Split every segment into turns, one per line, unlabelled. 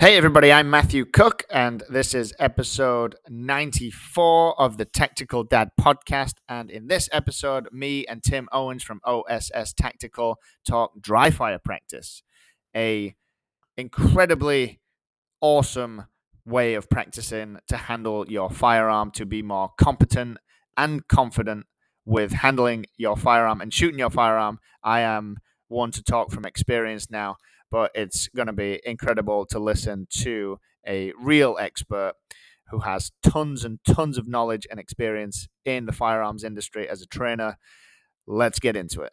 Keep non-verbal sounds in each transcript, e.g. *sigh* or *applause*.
Hey, everybody, I'm Matthew Cook, and this is episode 94 of the Tactical Dad podcast. And in this episode, me and Tim Owens from OSS Tactical talk dry fire practice, a incredibly awesome way of practicing to handle your firearm to be more competent and confident with handling your firearm and shooting your firearm. I am one to talk from experience now but it's going to be incredible to listen to a real expert who has tons and tons of knowledge and experience in the firearms industry as a trainer. Let's get into it.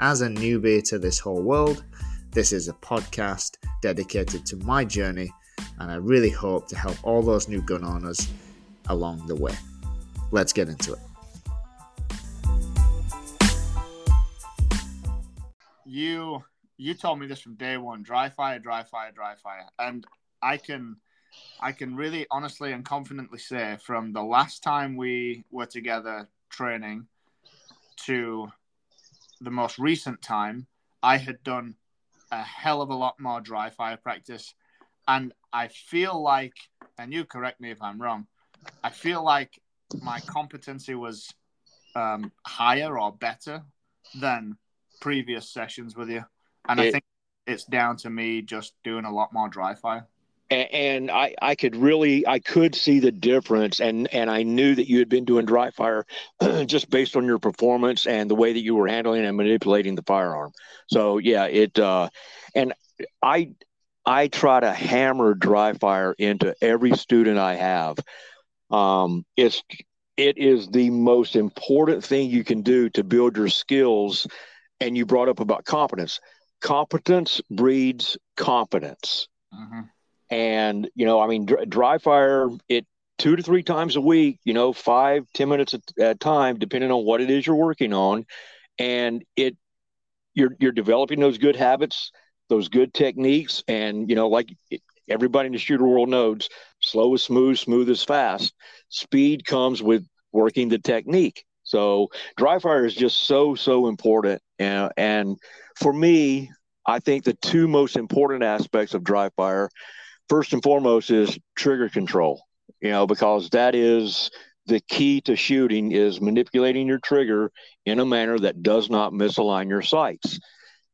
as a newbie to this whole world, this is a podcast dedicated to my journey, and I really hope to help all those new gun owners along the way. Let's get into it. You you told me this from day one: dry fire, dry fire, dry fire, and I can I can really honestly and confidently say from the last time we were together training to the most recent time, I had done a hell of a lot more dry fire practice. And I feel like, and you correct me if I'm wrong, I feel like my competency was um, higher or better than previous sessions with you. And it, I think it's down to me just doing a lot more dry fire
and, I, I could really I could see the difference and and I knew that you had been doing dry fire *clears throat* just based on your performance and the way that you were handling and manipulating the firearm. So yeah, it uh, and I I try to hammer dry fire into every student I have. Um, it's it is the most important thing you can do to build your skills. And you brought up about competence. Competence breeds confidence. Mm-hmm and, you know, I mean, dry, fire, it two to three times a week, you know, five, ten minutes at a time, depending on what it is you're working on. And it, you're, you're developing those good habits, those good techniques. And, you know, like everybody in the shooter world knows slow is smooth, smooth is fast. Speed comes with working the technique. So dry fire is just so, so important. And, and for me, I think the two most important aspects of dry fire first and foremost is trigger control, you know, because that is the key to shooting is manipulating your trigger in a manner that does not misalign your sights.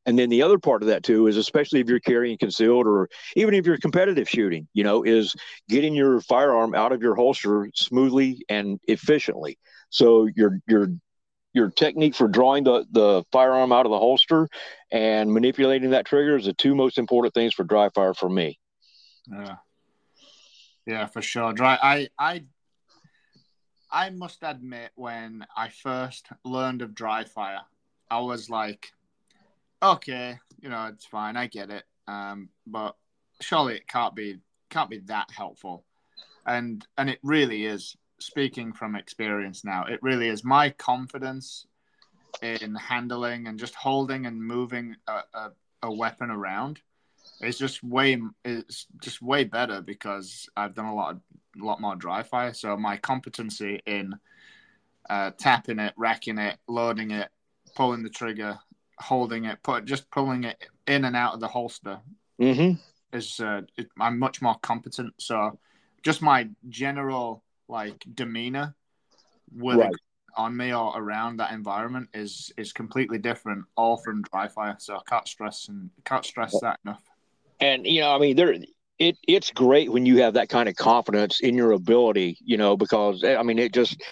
And then the other part of that too is especially if you're carrying concealed or even if you're competitive shooting, you know, is getting your firearm out of your holster smoothly and efficiently. So your your your technique for drawing the, the firearm out of the holster and manipulating that trigger is the two most important things for dry fire for me.
Yeah. Yeah, for sure. Dry. I I I must admit, when I first learned of dry fire, I was like, okay, you know, it's fine, I get it. Um, but surely it can't be can't be that helpful. And and it really is. Speaking from experience now, it really is. My confidence in handling and just holding and moving a, a, a weapon around it's just way it's just way better because I've done a lot of, a lot more dry fire. So my competency in uh, tapping it, racking it, loading it, pulling the trigger, holding it, put just pulling it in and out of the holster
mm-hmm.
is uh, it, I'm much more competent. So just my general like demeanor with right. on me or around that environment is is completely different, all from dry fire. So I can't stress and can't stress that enough
and you know, I mean, there it it's great when you have that kind of confidence in your ability, you know, because eh, I mean, it just